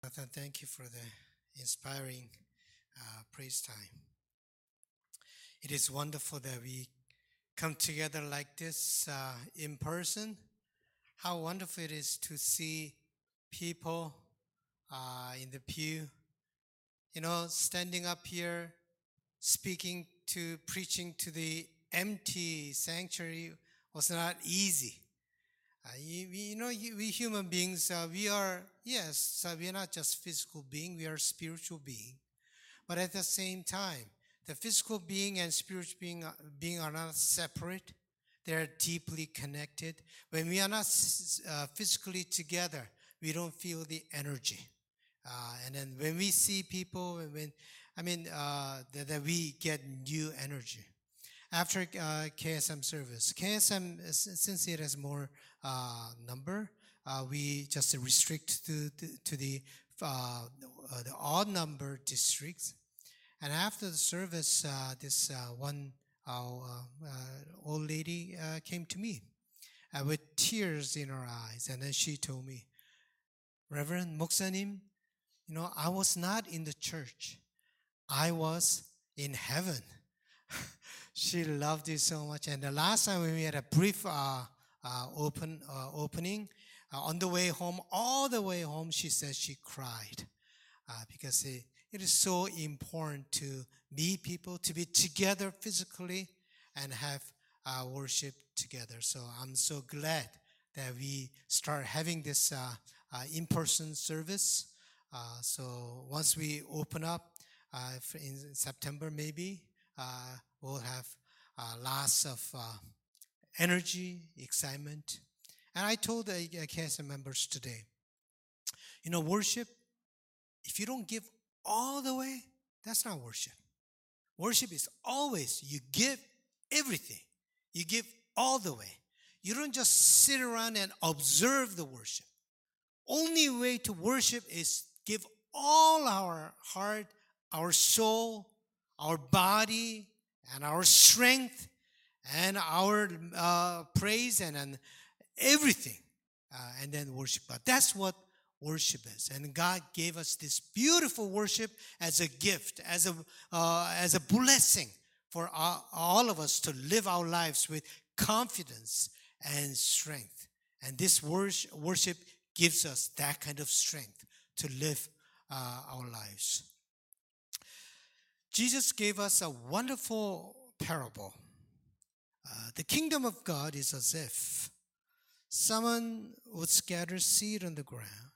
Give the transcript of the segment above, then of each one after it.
Thank you for the inspiring uh, praise time. It is wonderful that we come together like this uh, in person. How wonderful it is to see people uh, in the pew, you know, standing up here, speaking to, preaching to the empty sanctuary was not easy. Uh, you, you, know, we human beings, uh, we are, yes, so we are not just physical being, we are spiritual being. But at the same time, the physical being and spiritual being, uh, being are not separate. They are deeply connected. When we are not uh, physically together, we don't feel the energy. Uh, and then when we see people, when, I mean, that, that we get new energy after uh, KSM service. KSM, since it has more uh, number, uh, we just restrict to, to the, uh, the odd number districts. And after the service, uh, this uh, one old lady came to me with tears in her eyes. And then she told me, Reverend Moksanim, you know, I was not in the church. I was in heaven. she loved it so much. And the last time we had a brief uh, uh, open uh, opening, uh, on the way home, all the way home, she said she cried uh, because it, it is so important to meet people, to be together physically, and have uh, worship together. So I'm so glad that we start having this in-person service. so once we open up in September, maybe uh, will have uh, lots of uh, energy, excitement. And I told the KSM members today, you know, worship, if you don't give all the way, that's not worship. Worship is always you give everything, you give all the way. You don't just sit around and observe the worship. Only way to worship is give all our heart, our soul, our body, and our strength and our uh, praise and, and everything, uh, and then worship God. That's what worship is. And God gave us this beautiful worship as a gift, as a, uh, as a blessing for all, of us to live our lives with confidence and strength. And this worship gives us that kind of strength to live uh, our lives. Jesus gave us a wonderful parable. Uh, the kingdom of God is as if someone would scatter seed on the ground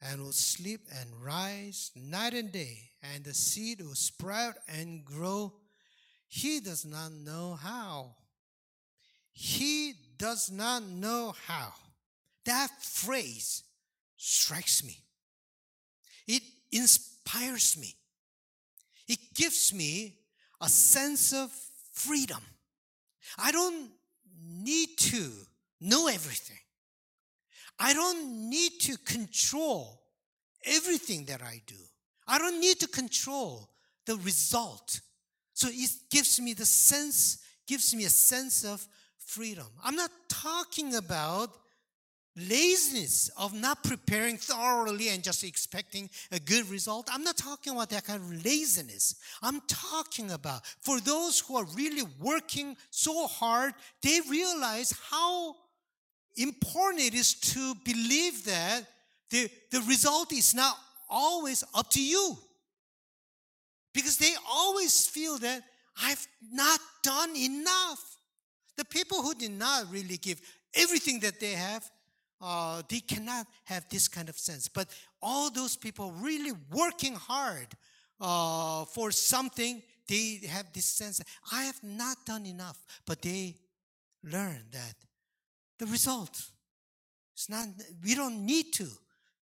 and would sleep and rise night and day, and the seed will sprout and grow. He does not know how. He does not know how. That phrase strikes me. It inspires me. It gives me a sense of freedom. I don't need to know everything. I don't need to control everything that I do. I don't need to control the result. So it gives me the sense, gives me a sense of freedom. I'm not talking about laziness of not preparing thoroughly and just expecting a good result. I'm not talking about that kind of laziness. I'm talking about for those who are really working so hard, they realize how important it is to believe that the, the result is not always up to you. Because they always feel that I've not done enough. The people who did not really give everything that they have, uh, they cannot have this kind of sense. But all those people really working hard uh, for something, they have this sense I have not done enough. But they learn that the result is not, we don't need to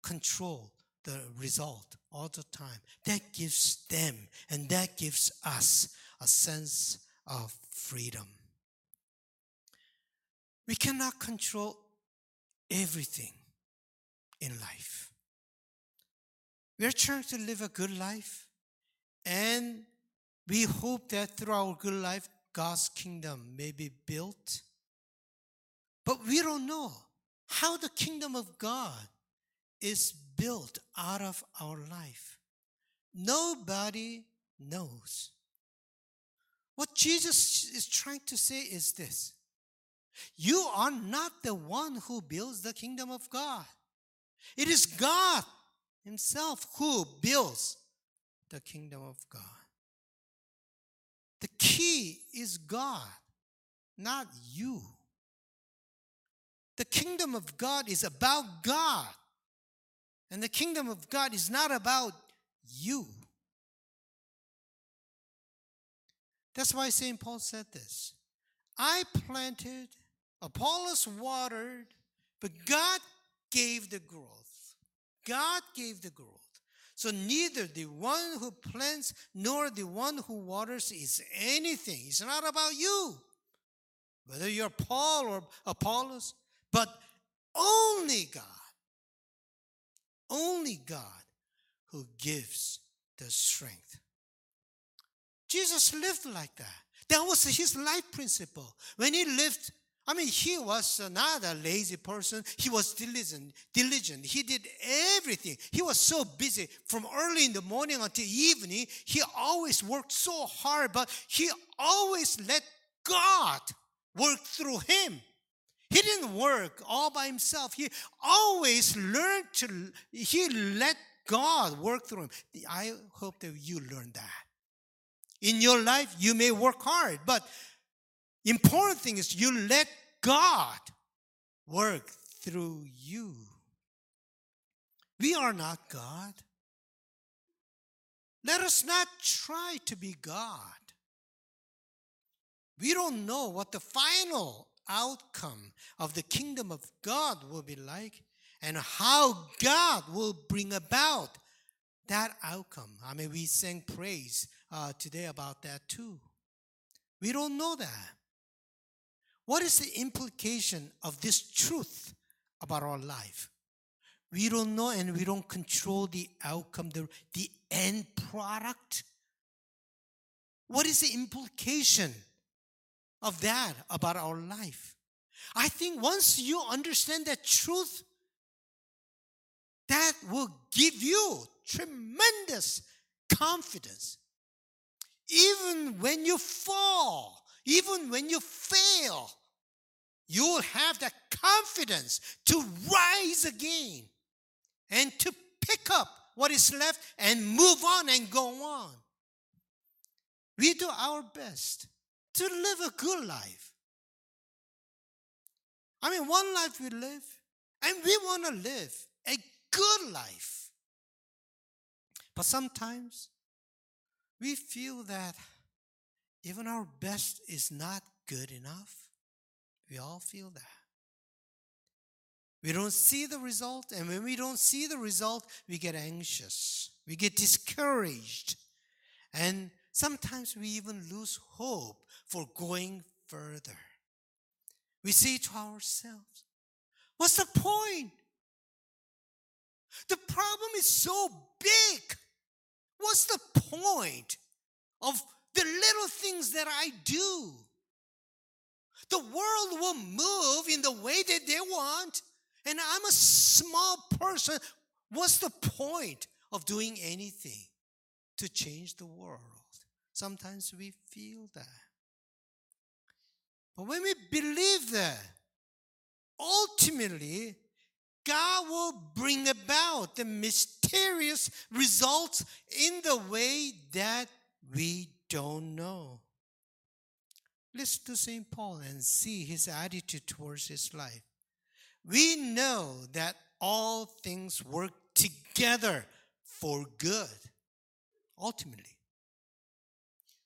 control the result all the time. That gives them and that gives us a sense of freedom. We cannot control everything in life. We're trying to live a good life, and we hope that through our good life, God's kingdom may be built. But we don't know how the kingdom of God is built out of our life? Nobody knows. What Jesus is trying to say is this You are not the one who builds the kingdom of God, it is God Himself who builds the kingdom of God. The key is God, not you. The kingdom of God is about God. And the kingdom of God is not about you. That's why St. Paul said this I planted, Apollos watered, but God gave the growth. God gave the growth. So neither the one who plants nor the one who waters is anything. It's not about you. Whether you're Paul or Apollos, but only God. Only God who gives the strength. Jesus lived like that. That was his life principle. When he lived, I mean, he was not a lazy person. He was diligent, diligent. He did everything. He was so busy from early in the morning until evening. He always worked so hard, but he always let God work through him. He didn't work all by himself. He always learned to, he let God work through him. I hope that you learn that. In your life, you may work hard, but important thing is you let God work through you. We are not God. Let us not try to be God. We don't know what the final outcome of the kingdom of God will be like and how God will bring about that outcome. I mean, we sang praise uh, today about that too. We don't know that. What is the implication of this truth about our life? We don't know and we don't control the outcome, the, the end product. What is the implication of that about our life? I think once you understand that truth, that will give you tremendous confidence. Even when you fall, even when you fail, you will have that confidence to rise again and to pick up what is left and move on and go on. We do our best to live a good life. I mean, one life we live, and we want to live a good life. But sometimes we feel that even our best is not good enough. We all feel that. We don't see the result, and when we don't see the result, we get anxious, we get discouraged, and sometimes we even lose hope for going further. We say to ourselves, What's the point? The problem is so big. What's the point of the little things that I do? The world will move in the way that they want, and I'm a small person. What's the point of doing anything to change the world? Sometimes we feel that. But when we believe that, ultimately, God will bring about the mysterious results in the way that we don't know. Listen to St. Paul and see his attitude towards his life. We know that all things work together for good, ultimately.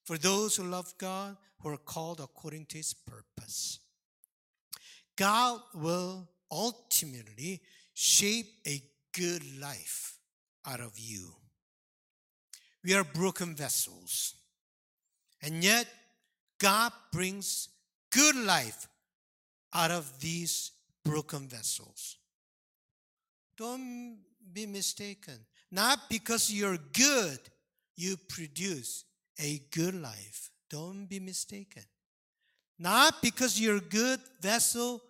For those who love God, who are called according to his purpose. God will ultimately shape a good life out of you. We are broken vessels. And yet, God brings good life out of these broken vessels. Don't be mistaken. Not because you're good, you produce a good life. Don't be mistaken. Not because you're a good vessel,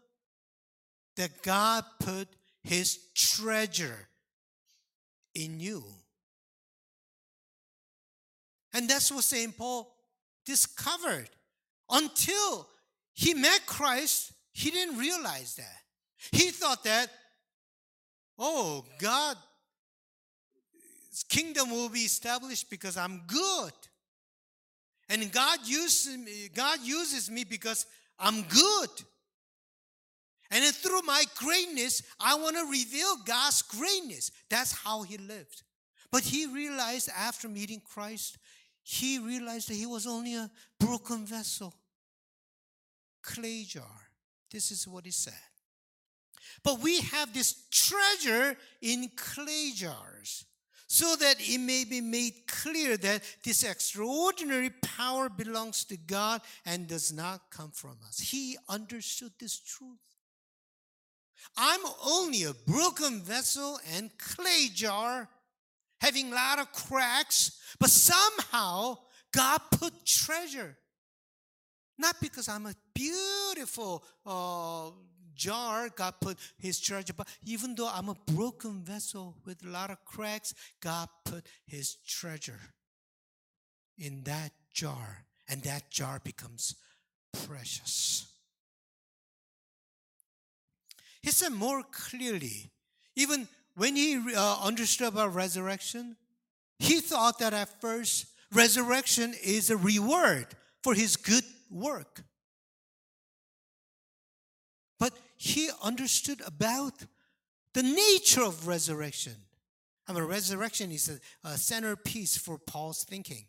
that God put his treasure in you. And that's what St. Paul discovered. Until he met Christ, he didn't realize that. He thought that, oh, God's kingdom will be established because I'm good. And God uses me, God uses me because I'm good. And through my greatness, I want to reveal God's greatness. That's how he lived. But he realized after meeting Christ, he realized that he was only a broken vessel, clay jar. This is what he said. But we have this treasure in clay jars so that it may be made clear that this extraordinary power belongs to God and does not come from us. He understood this truth. I'm only a broken vessel and clay jar having a lot of cracks, but somehow God put treasure. Not because I'm a beautiful uh, jar, God put His treasure, but even though I'm a broken vessel with a lot of cracks, God put His treasure in that jar, and that jar becomes precious. He said more clearly, even when he uh, understood about resurrection, he thought that at first resurrection is a reward for his good work. He understood about the nature of resurrection. I mean, resurrection is a, a centerpiece for Paul's thinking.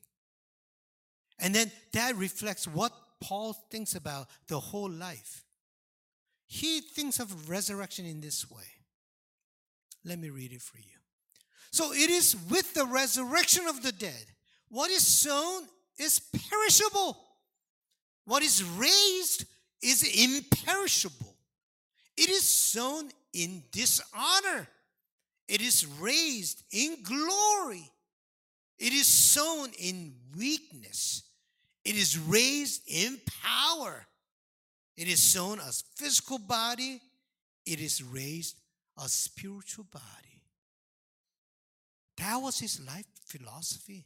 And then that reflects what Paul thinks about the whole life. He thinks of resurrection in this way. Let me read it for you. So it is with the resurrection of the dead. What is sown is perishable. What is raised is imperishable. It is sown in dishonor. It is raised in glory. It is sown in weakness. It is raised in power. It is sown as physical body. It is raised a spiritual body. That was his life philosophy.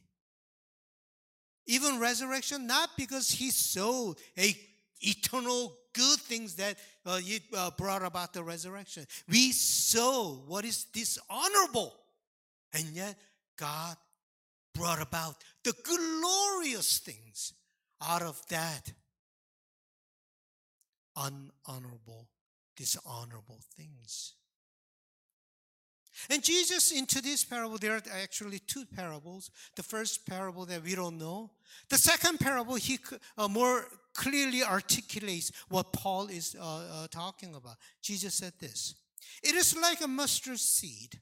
Even resurrection, not because he saw a eternal good things that uh, he uh, brought about the resurrection. We saw what is dishonorable, and yet God brought about the glorious things out of that unhonorable, dishonorable things. And Jesus, into this parable, there are actually two parables. The first parable that we don't know. The second parable, he uh, more clearly articulates what Paul is uh, uh, talking about. Jesus said this It is like a mustard seed,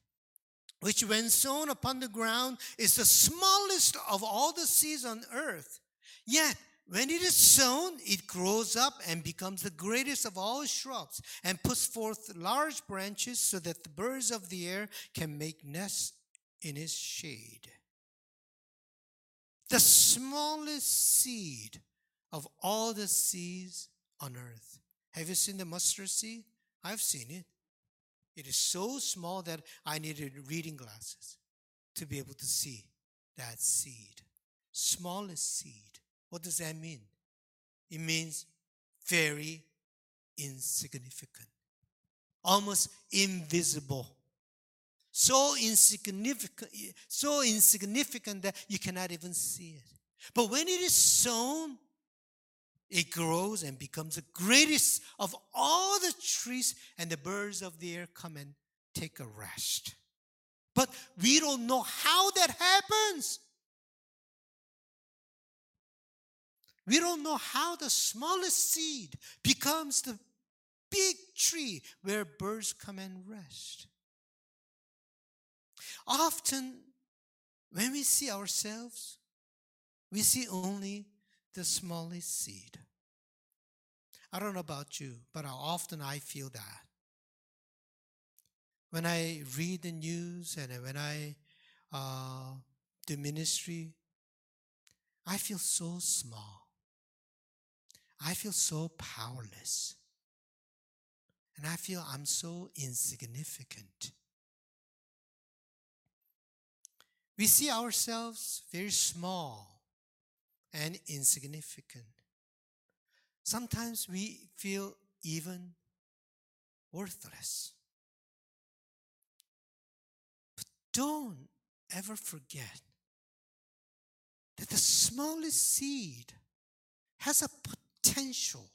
which, when sown upon the ground, is the smallest of all the seeds on earth. Yet, when it is sown, it grows up and becomes the greatest of all shrubs and puts forth large branches so that the birds of the air can make nests in its shade. The smallest seed of all the seeds on earth. Have you seen the mustard seed? I've seen it. It is so small that I needed reading glasses to be able to see that seed. Smallest seed. What does that mean? It means very insignificant, almost invisible. So insignificant, so insignificant that you cannot even see it. But when it is sown, it grows and becomes the greatest of all the trees, and the birds of the air come and take a rest. But we don't know how that happens. We don't know how the smallest seed becomes the big tree where birds come and rest. Often, when we see ourselves, we see only the smallest seed. I don't know about you, but often I feel that. When I read the news and when I uh, do ministry, I feel so small. I feel so powerless. And I feel I'm so insignificant. we see ourselves very small and insignificant. Sometimes we feel even worthless. But don't ever forget that the smallest seed has a potential.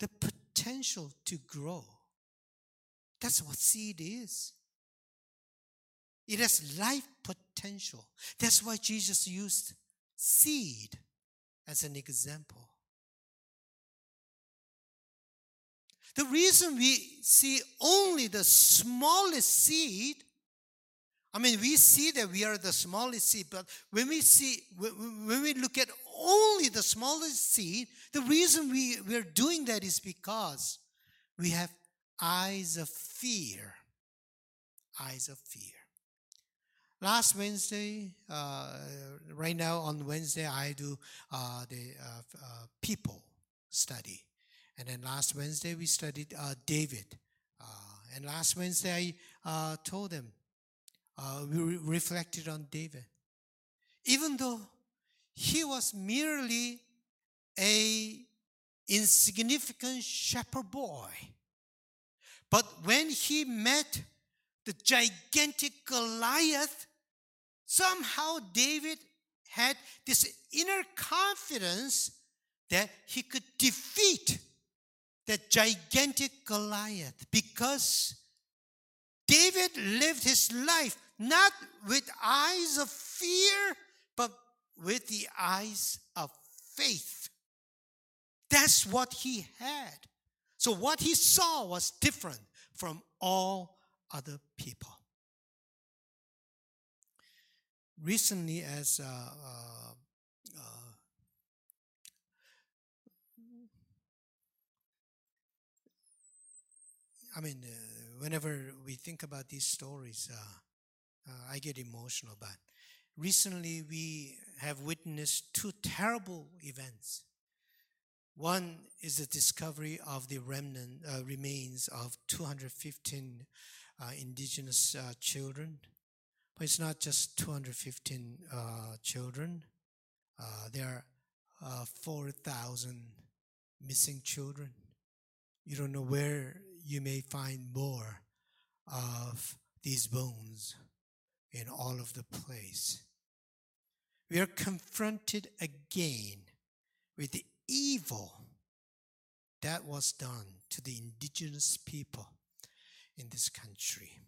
The potential to grow. That's what seed is. It has life potential. That's why Jesus used seed as an example. The reason we see only the smallest seed, I mean, we see that we are the smallest seed, but when we see, when we look at only the smallest seed, the reason we, we're doing that is because we have eyes of fear. Eyes of fear. Last Wednesday, uh, right now on Wednesday, I do uh, the uh, uh people study. And then last Wednesday, we studied uh, David. Uh, and last Wednesday, I told them, we re- reflected on David. Even though he was merely a insignificant shepherd boy, but when he met the gigantic Goliath, somehow David had this inner confidence that he could defeat that gigantic Goliath because David lived his life not with eyes of fear, but with the eyes of faith. That's what he had. So, what he saw was different from all other people. Recently, as uh, uh, uh, I mean, uh, whenever we think about these stories, uh, I get emotional. But recently, we have witnessed two terrible events. One is the discovery of the remnant uh, remains of 215 uh, indigenous uh, children. But it's not just 215 uh, children. Uh, there are uh, 4,000 missing children. You don't know where you may find more of these bones in all of the place. We are confronted again with the evil that was done to the indigenous people in this country.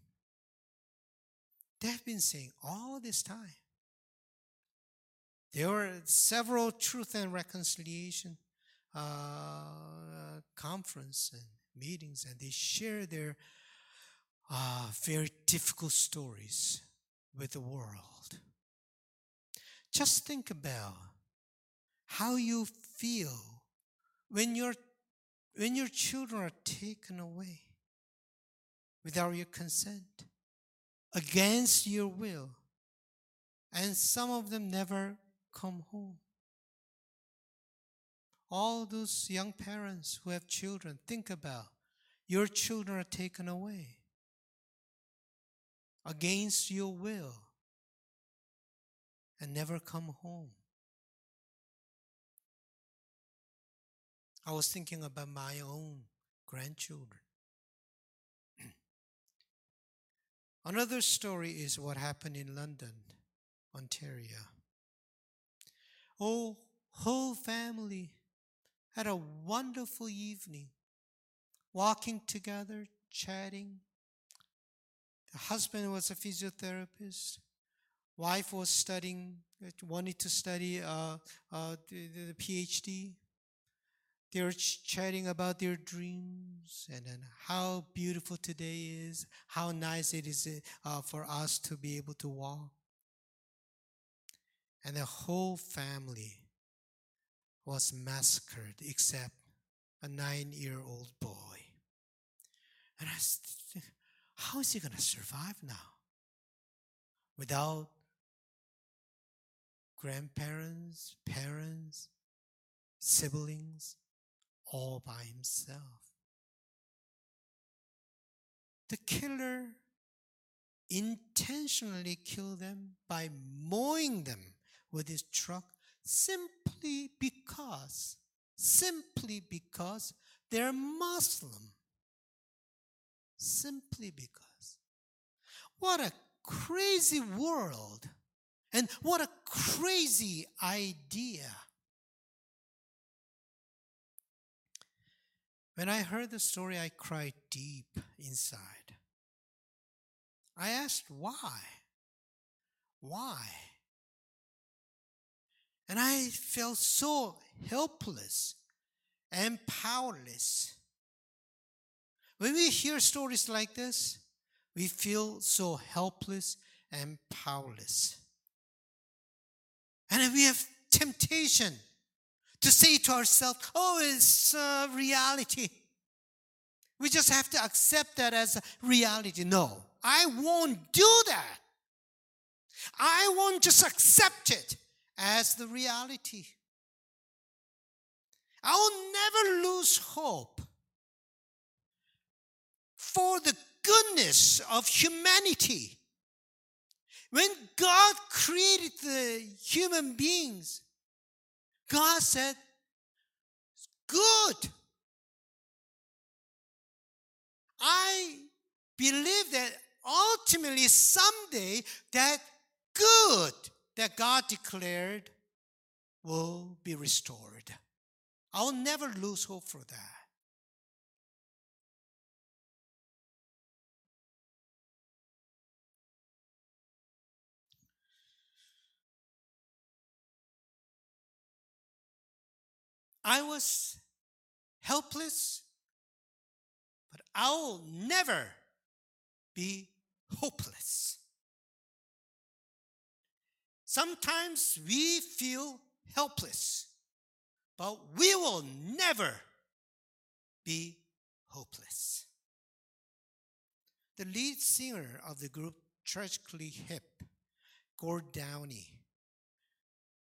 They have been saying all this time. There were several truth and reconciliation uh, conference and meetings, and they share their uh, very difficult stories with the world. Just think about how you feel when your when your children are taken away without your consent, against your will, and some of them never come home. All those young parents who have children, think about your children are taken away against your will and never come home. I was thinking about my own grandchildren. Another story is what happened in London, Ontario. Oh, whole family had a wonderful evening, walking together, chatting. The husband was a physiotherapist. Wife was studying, wanted to study uh, uh, the, the PhD. They were chatting about their dreams and then how beautiful today is, how nice it is uh, for us to be able to walk. And the whole family was massacred except a nine year old boy. And I said, how is he going to survive now? Without grandparents, parents, siblings, all by himself. The killer intentionally killed them by mowing them with his truck simply because, simply because they're Muslim. Simply because. What a crazy world! And what a crazy idea! When I heard the story, I cried deep inside. I asked why? Why? And I felt so helpless and powerless. When we hear stories like this, we feel so helpless and powerless. And we have temptation to say to ourselves, oh, it's a reality. We just have to accept that as a reality. No, I won't do that. I won't just accept it as the reality. I will never lose hope for the goodness of humanity. When God created the human beings, God said, Good. I believe that ultimately someday that good that God declared will be restored. I'll never lose hope for that. I was helpless, but I will never be hopeless. Sometimes we feel helpless, but we will never be hopeless. The lead singer of the group Tragically Hip, Gord Downie,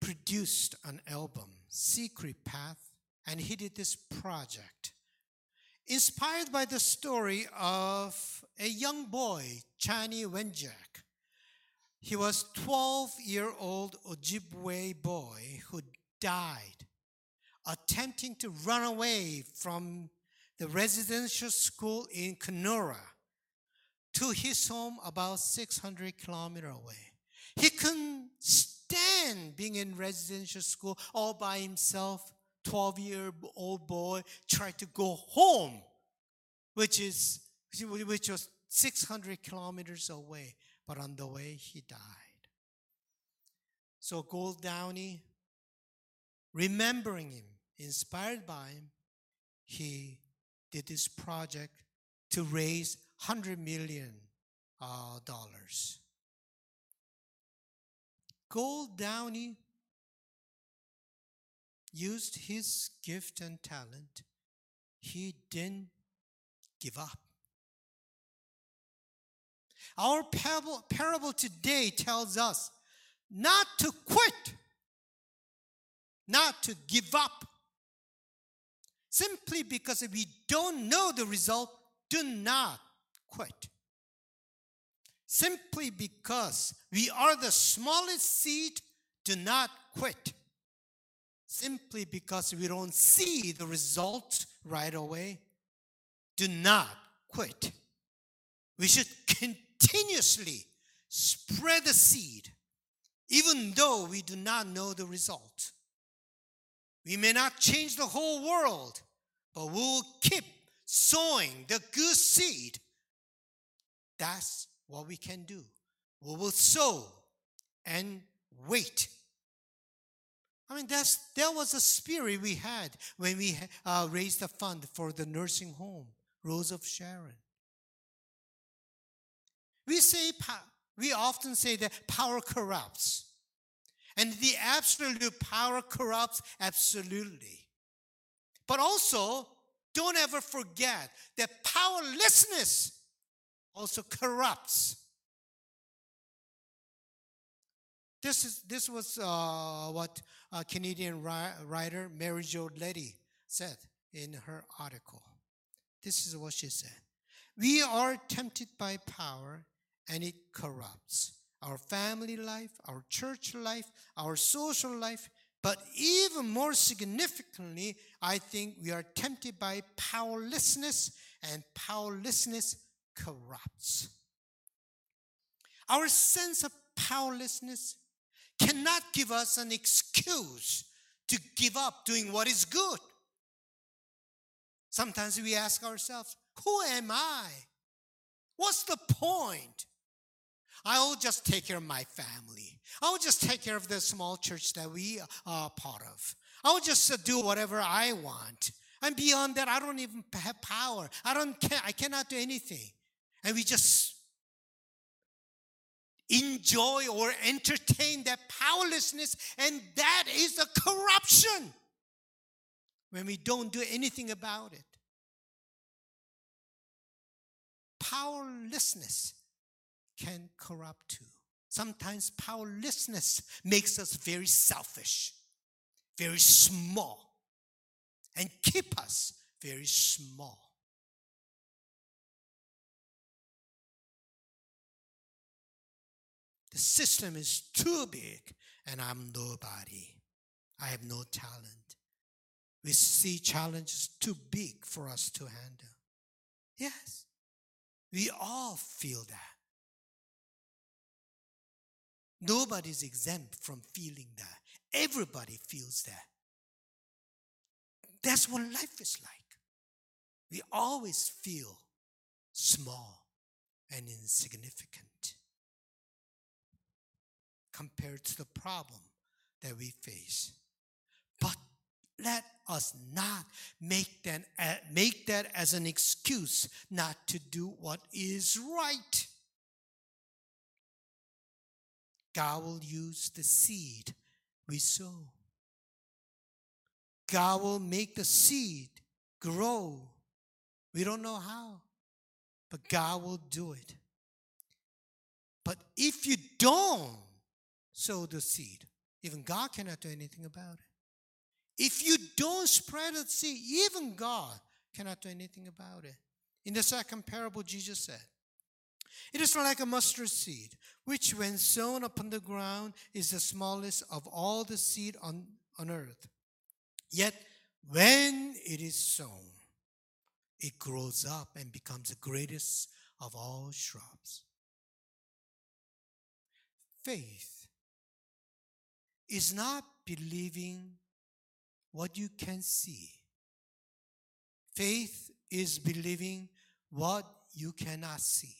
produced an album, Secret Path, and he did this project. Inspired by the story of a young boy, Chanie Wenjack. He was 12 year old Ojibwe boy who died attempting to run away from the residential school in Kenora to his home about 600 kilometers away. He couldn't stand being in residential school all by himself 12 year old boy tried to go home, which is which was 600 kilometers away. But on the way, he died. So Gord Downie, remembering him, inspired by him, he did this project to raise 100 million uh, dollars. Gord Downie used his gift and talent, he didn't give up. Our parable, parable today tells us not to quit, not to give up. Simply because if we don't know the result, do not quit. Simply because we are the smallest seed, do not quit simply because we don't see the result right away, do not quit. We should continuously spread the seed, even though we do not know the result. We may not change the whole world, but we'll keep sowing the good seed. That's what we can do. We will sow and wait I mean, that's, that was a spirit we had when we uh, raised the fund for the nursing home, Rose of Sharon. We say, we often say that power corrupts. And the absolute power corrupts absolutely. But also, don't ever forget that powerlessness also corrupts. This, is, this was uh, what a Canadian writer Mary Jo Leddy said in her article. This is what she said We are tempted by power and it corrupts our family life, our church life, our social life, but even more significantly, I think we are tempted by powerlessness, and powerlessness corrupts. Our sense of powerlessness cannot give us an excuse to give up doing what is good. Sometimes we ask ourselves, Who am I? What's the point? I'll just take care of my family. I'll just take care of the small church that we are part of. I'll just do whatever I want. And beyond that, I don't even have power. I don't. I cannot do anything. And we just enjoy or entertain that powerlessness, and that is a corruption when we don't do anything about it. Powerlessness can corrupt too. Sometimes powerlessness makes us very selfish, very small, and keep us very small. The system is too big, and I'm nobody. I have no talent. We see challenges too big for us to handle. Yes, we all feel that. Nobody's exempt from feeling that. Everybody feels that. That's what life is like. We always feel small and insignificant compared to the problem that we face. But let us not make that, make that as an excuse not to do what is right. God will use the seed we sow. God will make the seed grow. We don't know how, but God will do it. But if you don't sow the seed, even God cannot do anything about it. If you don't spread the seed, even God cannot do anything about it. In the second parable, Jesus said, It is like a mustard seed, which when sown upon the ground is the smallest of all the seed on, on earth. Yet when it is sown, it grows up and becomes the greatest of all shrubs. Faith is not believing what you can see. Faith is believing what you cannot see.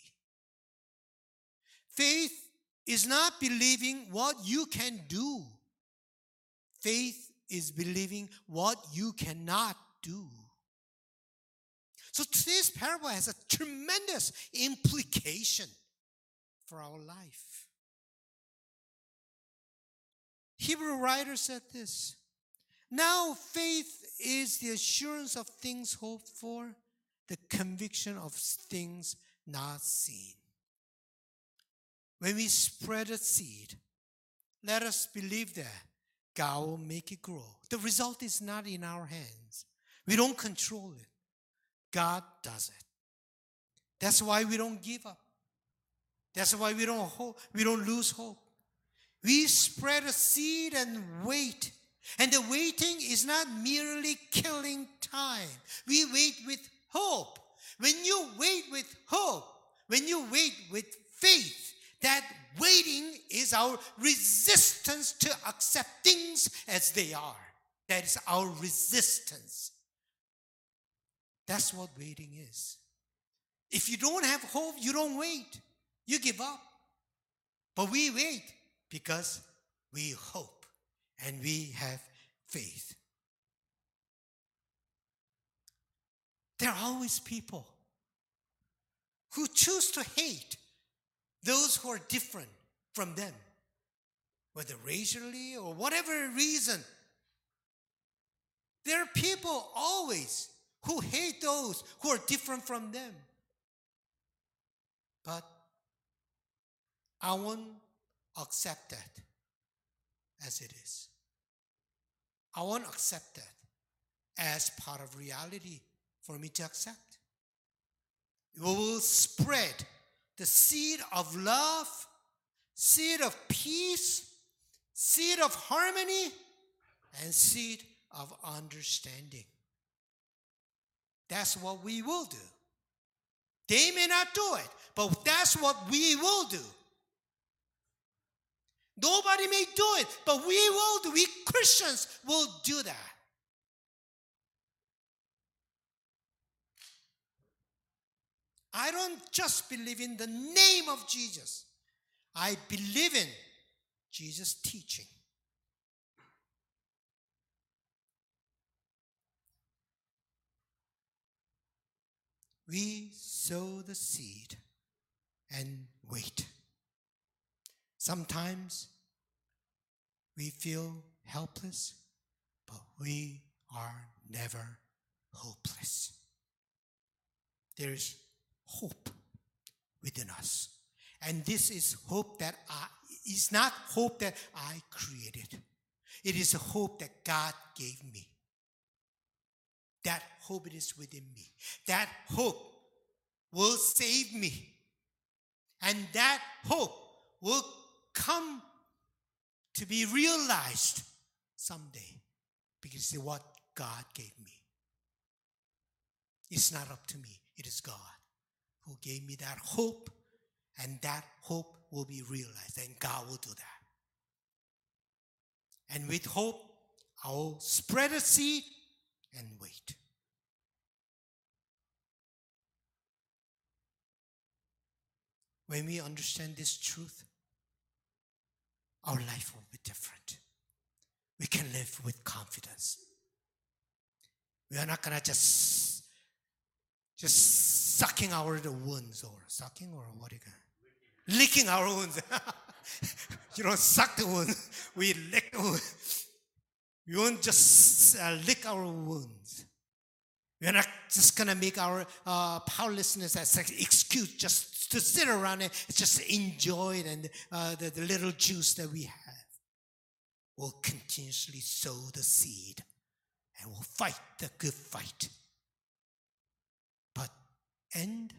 Faith is not believing what you can do. Faith is believing what you cannot do. So today's parable has a tremendous implication for our life. Hebrew writer said this Now faith is the assurance of things hoped for, the conviction of things not seen. When we spread a seed, let us believe that God will make it grow. The result is not in our hands. We don't control it. God does it. That's why we don't give up. That's why we don't hope, we don't lose hope. We spread a seed and wait. And the waiting is not merely killing time. We wait with hope. When you wait with hope, when you wait with faith, that waiting is our resistance to accept things as they are. That is our resistance. That's what waiting is. If you don't have hope, you don't wait. You give up. But we wait because we hope and we have faith. There are always people who choose to hate those who are different from them, whether racially or whatever reason. There are people always who hate those who are different from them. But I won't accept that as it is. I won't accept that as part of reality for me to accept. We will spread the seed of love, seed of peace, seed of harmony, and seed of understanding. That's what we will do. They may not do it, but that's what we will do. Nobody may do it, but we will do. We Christians will do that. I don't just believe in the name of Jesus. I believe in Jesus' teaching. We sow the seed and wait. Sometimes we feel helpless, but we are never hopeless. There's hope within us. And this is hope that I, is not hope that I created. It is a hope that God gave me. That hope is within me. That hope will save me. And that hope will come to be realized someday because it's what God gave me. It's not up to me, it is God who gave me that hope, and that hope will be realized, and God will do that. And with hope, I'll spread a seed and wait. When we understand this truth, our life will be different. We can live with confidence. We are not gonna just just sucking our wounds or sucking or what you got? Licking our wounds. you don't suck the wound. We lick the wound. We won't just uh, lick our wounds. We're not just gonna make our uh, powerlessness as an excuse just to sit around and just enjoy it and uh, the, the little juice that we have. We'll continuously sow the seed and we'll fight the good fight. But end,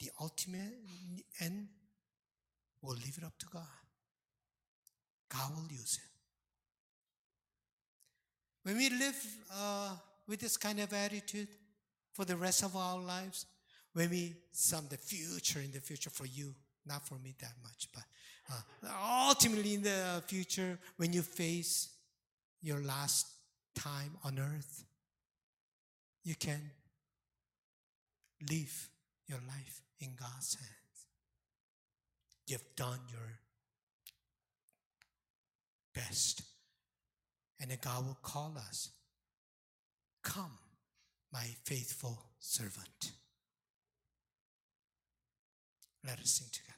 the ultimate end, we'll leave it up to God. God will use it. When we live uh, with this kind of attitude for the rest of our lives, when we some the future in the future for you, not for me that much, but uh, ultimately in the future when you face your last time on earth, you can live your life in God's hands. You've done your best. And then God will call us. Come, my faithful servant. Let us sing together.